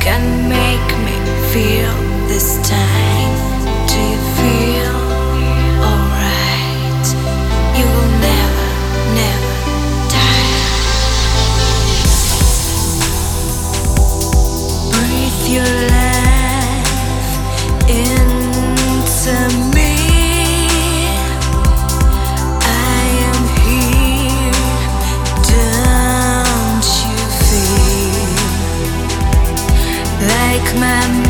can make me feel this time? Do you feel? man